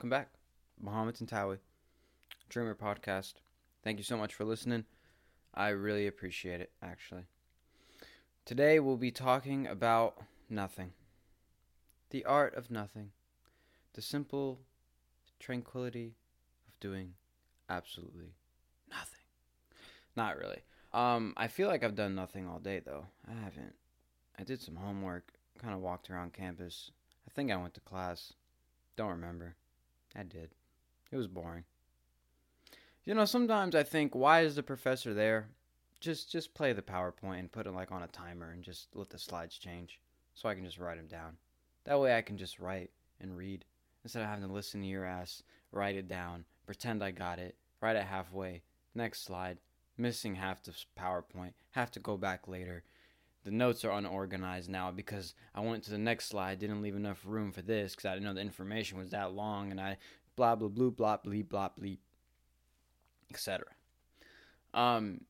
welcome back. Mohammed Tantawi, Dreamer Podcast. Thank you so much for listening. I really appreciate it, actually. Today we'll be talking about nothing. The art of nothing. The simple tranquility of doing absolutely nothing. Not really. Um, I feel like I've done nothing all day though. I haven't. I did some homework, kind of walked around campus. I think I went to class. Don't remember. I did. It was boring. You know, sometimes I think, why is the professor there? Just just play the PowerPoint and put it like on a timer and just let the slides change, so I can just write them down. That way I can just write and read instead of having to listen to your ass, write it down, pretend I got it, write it halfway, next slide, missing half the PowerPoint, have to go back later. The notes are unorganized now because I went to the next slide, didn't leave enough room for this because I didn't know the information was that long, and I blah blah blah blah blah blah blah, etc. Um.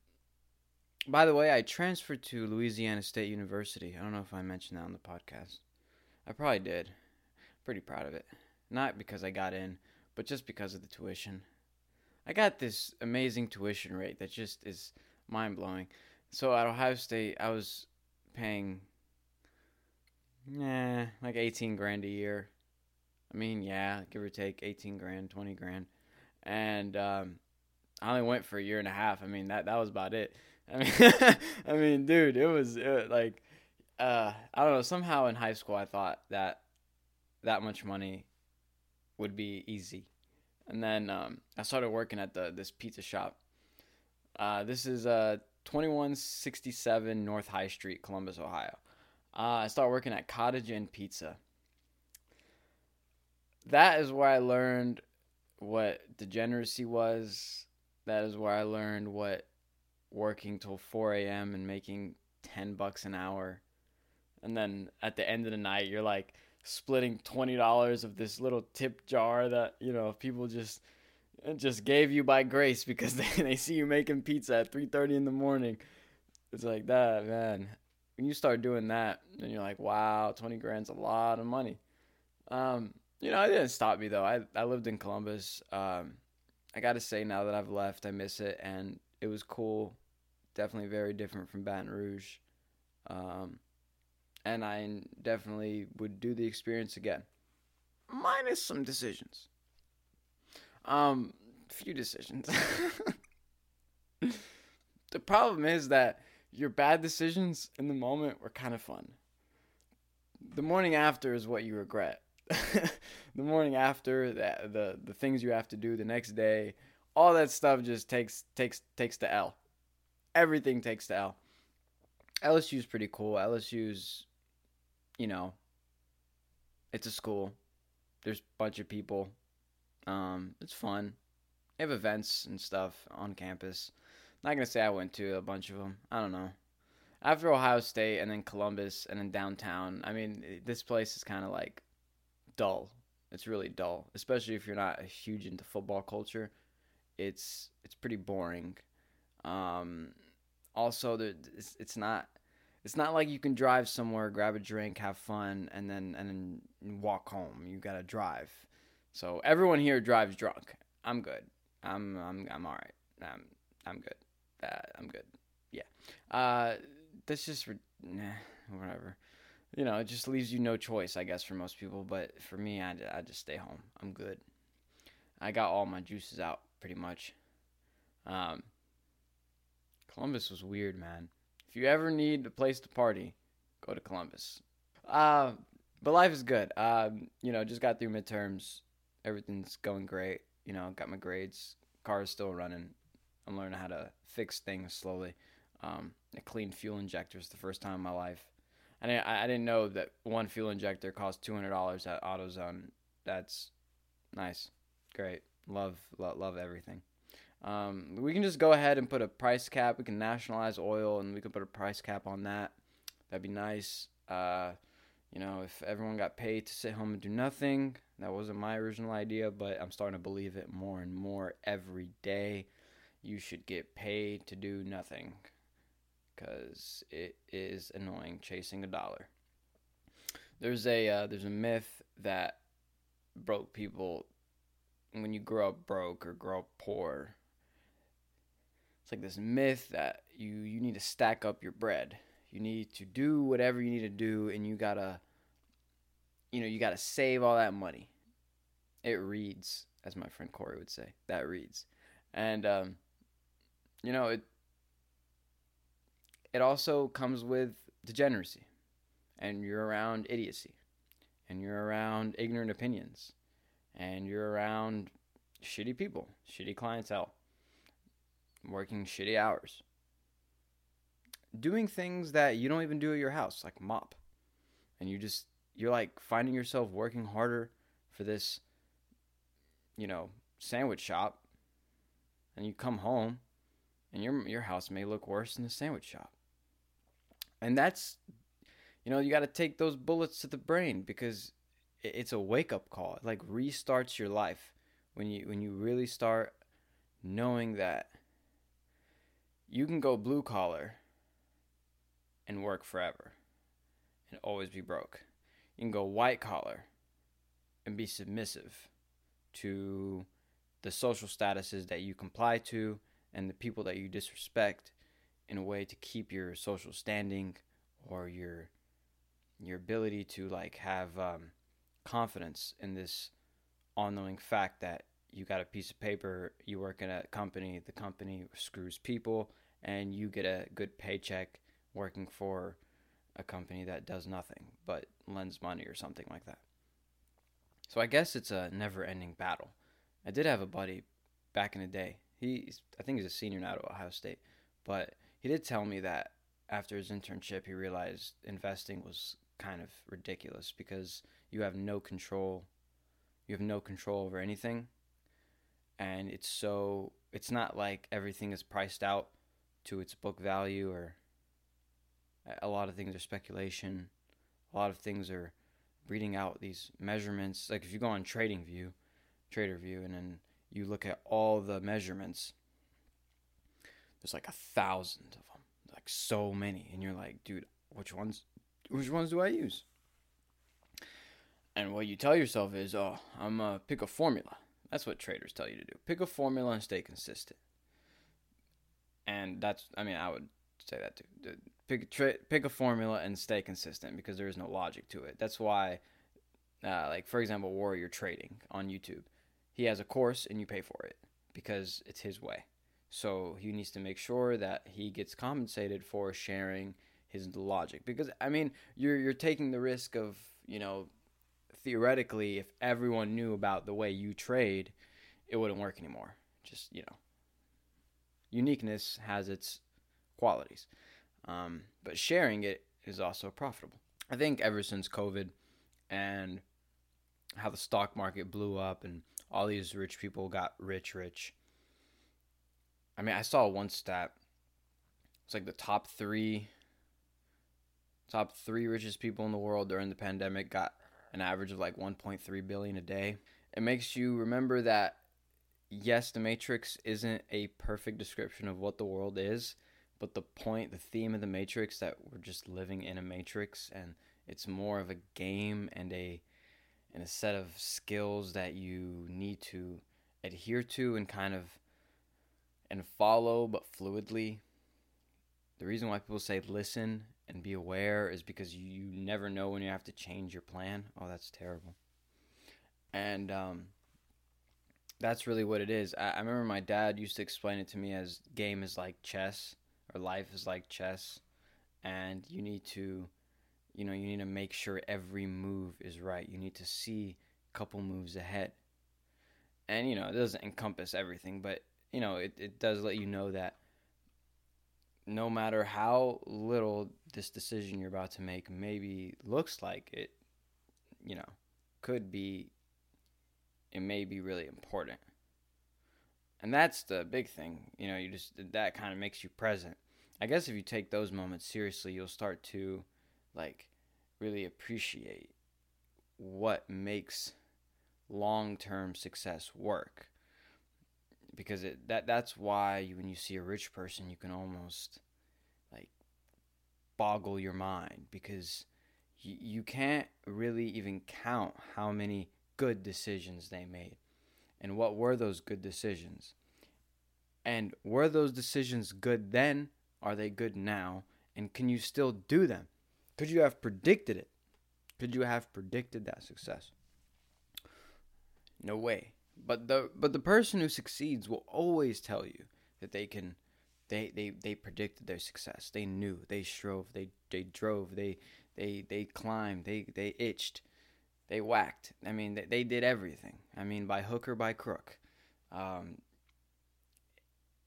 By the way, I transferred to Louisiana State University. I don't know if I mentioned that on the podcast. I probably did. Pretty proud of it. Not because I got in, but just because of the tuition. I got this amazing tuition rate that just is mind blowing. So at Ohio State, I was paying, nah, like 18 grand a year. I mean, yeah, give or take 18 grand, 20 grand. And um, I only went for a year and a half. I mean, that, that was about it. I mean, I mean, dude, it was, it like, uh, I don't know. Somehow in high school, I thought that that much money would be easy, and then um, I started working at the this pizza shop. Uh, this is uh 2167 North High Street, Columbus, Ohio. Uh, I started working at Cottage Inn Pizza. That is where I learned what degeneracy was. That is where I learned what working till 4 a.m. and making 10 bucks an hour. And then at the end of the night, you're like splitting $20 of this little tip jar that, you know, people just just gave you by grace because they, they see you making pizza at 3.30 in the morning. It's like that, man. When you start doing that, then you're like, wow, 20 grand's a lot of money. Um, you know, it didn't stop me though. I, I lived in Columbus. Um, I got to say now that I've left, I miss it. And it was cool. Definitely very different from Baton Rouge. Um, and I definitely would do the experience again, minus some decisions. Um, few decisions. the problem is that your bad decisions in the moment were kind of fun. The morning after is what you regret. the morning after, the, the the things you have to do the next day, all that stuff just takes takes takes the L. Everything takes the L. LSU's pretty cool. LSU's, you know, it's a school. There's a bunch of people. Um, it's fun. They have events and stuff on campus. Not gonna say I went to a bunch of them. I don't know. After Ohio State and then Columbus and then downtown, I mean, this place is kind of like dull. It's really dull, especially if you're not huge into football culture. It's it's pretty boring. Um, also, it's, it's not it's not like you can drive somewhere, grab a drink, have fun, and then and then walk home. You gotta drive. So everyone here drives drunk. I'm good. I'm I'm I'm all right. I'm I'm good. Uh, I'm good. Yeah. Uh, that's just nah, whatever. You know, it just leaves you no choice, I guess, for most people. But for me, I, I just stay home. I'm good. I got all my juices out pretty much. Um, Columbus was weird, man. If you ever need a place to party, go to Columbus. Uh, but life is good. Um, you know, just got through midterms. Everything's going great. You know, got my grades. Car is still running. I'm learning how to fix things slowly. Um, I cleaned fuel injectors the first time in my life. I didn't, I didn't know that one fuel injector cost two hundred dollars at AutoZone. That's nice, great. Love, love, love everything. Um, we can just go ahead and put a price cap. We can nationalize oil, and we can put a price cap on that. That'd be nice. Uh, you know, if everyone got paid to sit home and do nothing, that wasn't my original idea, but I'm starting to believe it more and more every day. You should get paid to do nothing because it is annoying chasing a dollar. There's a uh, there's a myth that broke people when you grow up broke or grow up poor, it's like this myth that you you need to stack up your bread. You need to do whatever you need to do, and you gotta, you know, you gotta save all that money. It reads, as my friend Corey would say, that reads, and um, you know it. It also comes with degeneracy, and you're around idiocy, and you're around ignorant opinions, and you're around shitty people, shitty clientele, working shitty hours, doing things that you don't even do at your house, like mop. And you just, you're like finding yourself working harder for this, you know, sandwich shop. And you come home and your, your house may look worse than the sandwich shop. And that's, you know, you got to take those bullets to the brain because it's a wake up call. It like restarts your life when you when you really start knowing that you can go blue collar and work forever and always be broke. You can go white collar and be submissive to the social statuses that you comply to and the people that you disrespect in a way to keep your social standing or your your ability to like have um, confidence in this all-knowing fact that you got a piece of paper, you work in a company, the company screws people, and you get a good paycheck working for a company that does nothing. But lends money or something like that. So I guess it's a never-ending battle. I did have a buddy back in the day. He's I think he's a senior now at Ohio State, but he did tell me that after his internship he realized investing was kind of ridiculous because you have no control you have no control over anything and it's so it's not like everything is priced out to its book value or a lot of things are speculation a lot of things are reading out these measurements like if you go on trading view trader view and then you look at all the measurements there's like a thousand of them like so many and you're like dude which ones which ones do i use and what you tell yourself is oh i'm gonna pick a formula that's what traders tell you to do. Pick a formula and stay consistent. And that's, I mean, I would say that too. Pick tra- pick a formula and stay consistent because there is no logic to it. That's why, uh, like for example, Warrior Trading on YouTube, he has a course and you pay for it because it's his way. So he needs to make sure that he gets compensated for sharing his logic because I mean you're you're taking the risk of you know theoretically, if everyone knew about the way you trade, it wouldn't work anymore. Just, you know, uniqueness has its qualities. Um, but sharing it is also profitable. I think ever since COVID and how the stock market blew up and all these rich people got rich, rich. I mean, I saw one stat. It's like the top three, top three richest people in the world during the pandemic got an average of like 1.3 billion a day. It makes you remember that yes, the Matrix isn't a perfect description of what the world is, but the point, the theme of the Matrix that we're just living in a matrix and it's more of a game and a and a set of skills that you need to adhere to and kind of and follow but fluidly. The reason why people say listen and be aware is because you never know when you have to change your plan. Oh, that's terrible. And um, that's really what it is. I, I remember my dad used to explain it to me as game is like chess or life is like chess, and you need to, you know, you need to make sure every move is right. You need to see a couple moves ahead. And you know, it doesn't encompass everything, but you know, it, it does let you know that no matter how little this decision you're about to make maybe looks like it, you know, could be, it may be really important. And that's the big thing, you know, you just, that kind of makes you present. I guess if you take those moments seriously, you'll start to, like, really appreciate what makes long term success work. Because it that that's why when you see a rich person you can almost like boggle your mind. Because you, you can't really even count how many good decisions they made And what were those good decisions? And were those decisions good then? Are they good now? And can you still do them? Could you have predicted it? Could you have predicted that success? No way. But the but the person who succeeds will always tell you that they can they they, they predicted their success. They knew, they strove, they they drove, they they they climbed, they they itched, they whacked. I mean, they, they did everything. I mean, by hook or by crook. Um,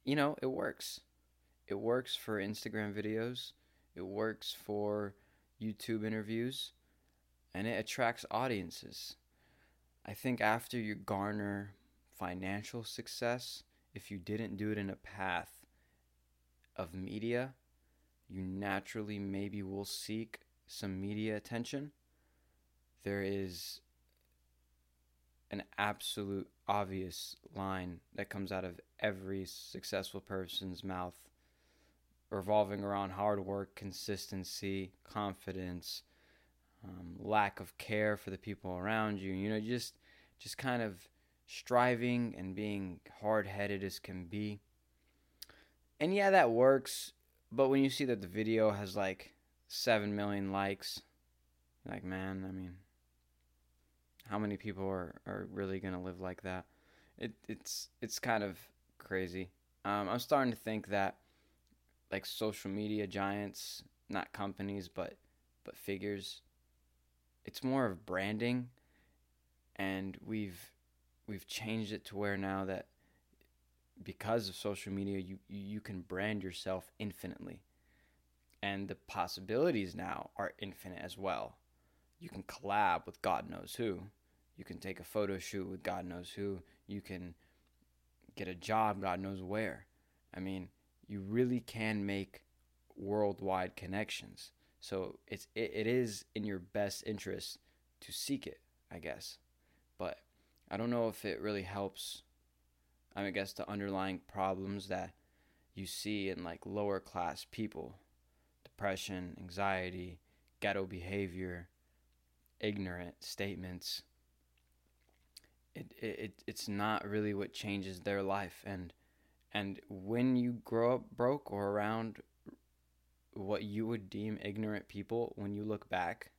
you know, it works. It works for Instagram videos. It works for YouTube interviews, and it attracts audiences. I think after you garner financial success, if you didn't do it in a path of media, you naturally maybe will seek some media attention. There is an absolute obvious line that comes out of every successful person's mouth revolving around hard work, consistency, confidence, um, lack of care for the people around you. You know, just just kind of striving and being hard headed as can be. And yeah, that works. But when you see that the video has like seven million likes, like man, I mean, how many people are, are really gonna live like that? It it's it's kind of crazy. Um, I'm starting to think that like social media giants, not companies, but but figures, it's more of branding and we've we've changed it to where now that because of social media you you can brand yourself infinitely and the possibilities now are infinite as well you can collab with god knows who you can take a photo shoot with god knows who you can get a job god knows where i mean you really can make worldwide connections so it's it, it is in your best interest to seek it i guess but I don't know if it really helps. I guess the underlying problems that you see in like lower class people depression, anxiety, ghetto behavior, ignorant statements. It, it it's not really what changes their life and and when you grow up broke or around what you would deem ignorant people when you look back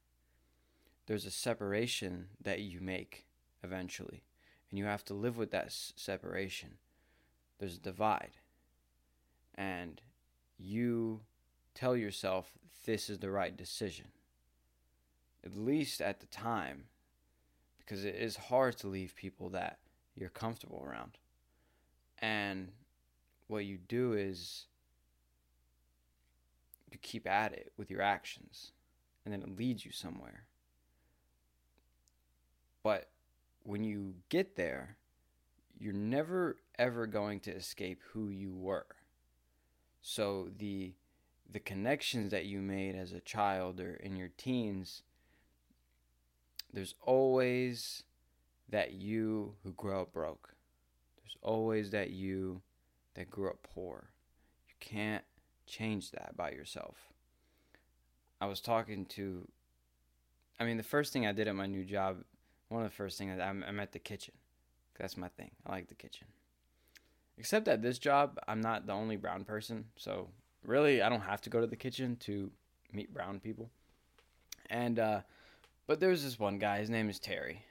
there's a separation that you make eventually. And you have to live with that s- separation. There's a divide. And you tell yourself this is the right decision. At least at the time. Because it is hard to leave people that you're comfortable around. And what you do is you keep at it with your actions. And then it leads you somewhere. But when you get there, you're never ever going to escape who you were. So the the connections that you made as a child or in your teens, there's always that you who grow up broke. There's always that you that grew up poor. You can't change that by yourself. I was talking to I mean the first thing I did at my new job one of the first things I'm, I'm at the kitchen. That's my thing. I like the kitchen. Except at this job, I'm not the only brown person, so really I don't have to go to the kitchen to meet brown people. And uh, but there's this one guy. His name is Terry,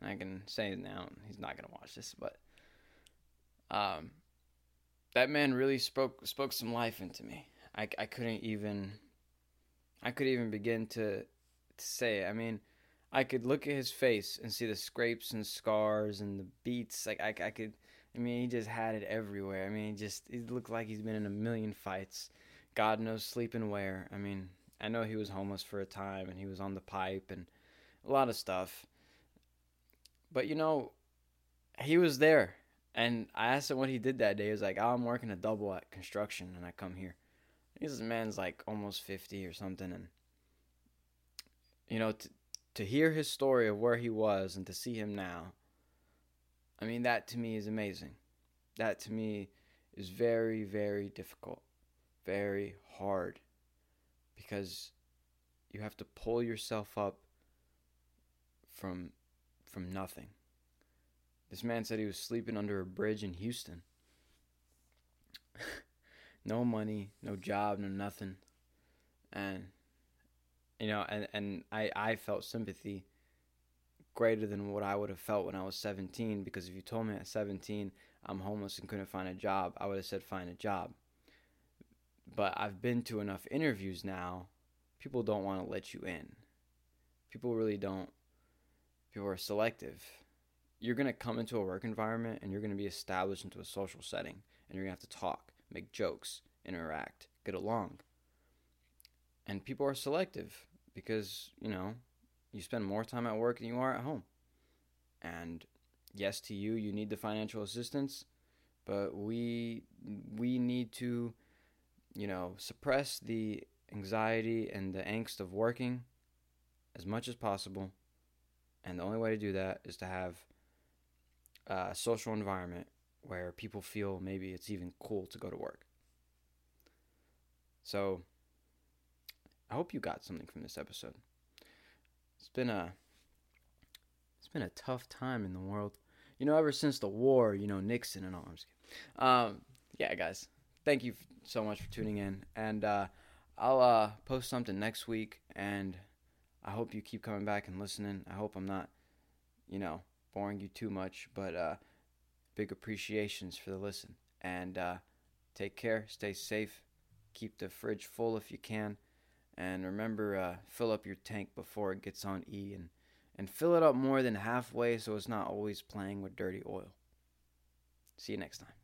and I can say it now. He's not gonna watch this, but um, that man really spoke spoke some life into me. I I couldn't even I could even begin to, to say. It. I mean, I could look at his face and see the scrapes and scars and the beats. Like I, I could, I mean, he just had it everywhere. I mean, he just he looked like he's been in a million fights. God knows sleeping where. I mean, I know he was homeless for a time and he was on the pipe and a lot of stuff. But you know, he was there. And I asked him what he did that day. He was like, oh, I'm working a double at construction and I come here. This man's like almost 50 or something. And, you know, t- to hear his story of where he was and to see him now, I mean, that to me is amazing. That to me is very, very difficult, very hard, because you have to pull yourself up from from nothing. This man said he was sleeping under a bridge in Houston. no money, no job, no nothing. And you know, and, and I, I felt sympathy greater than what I would have felt when I was 17 because if you told me at 17 I'm homeless and couldn't find a job, I would have said find a job. But I've been to enough interviews now, people don't want to let you in. People really don't. People are selective. You're going to come into a work environment and you're going to be established into a social setting and you're going to have to talk, make jokes, interact, get along. And people are selective because, you know, you spend more time at work than you are at home. And yes, to you, you need the financial assistance, but we we need to, you know, suppress the anxiety and the angst of working as much as possible. And the only way to do that is to have a social environment where people feel maybe it's even cool to go to work. So, I hope you got something from this episode. It's been a it's been a tough time in the world. You know, ever since the war, you know, Nixon and all. I'm just kidding. Um, yeah, guys, thank you so much for tuning in, and uh, I'll uh, post something next week, and I hope you keep coming back and listening. I hope I'm not, you know, boring you too much, but uh, big appreciations for the listen, and uh, take care, stay safe, keep the fridge full if you can. And remember, uh, fill up your tank before it gets on E and, and fill it up more than halfway so it's not always playing with dirty oil. See you next time.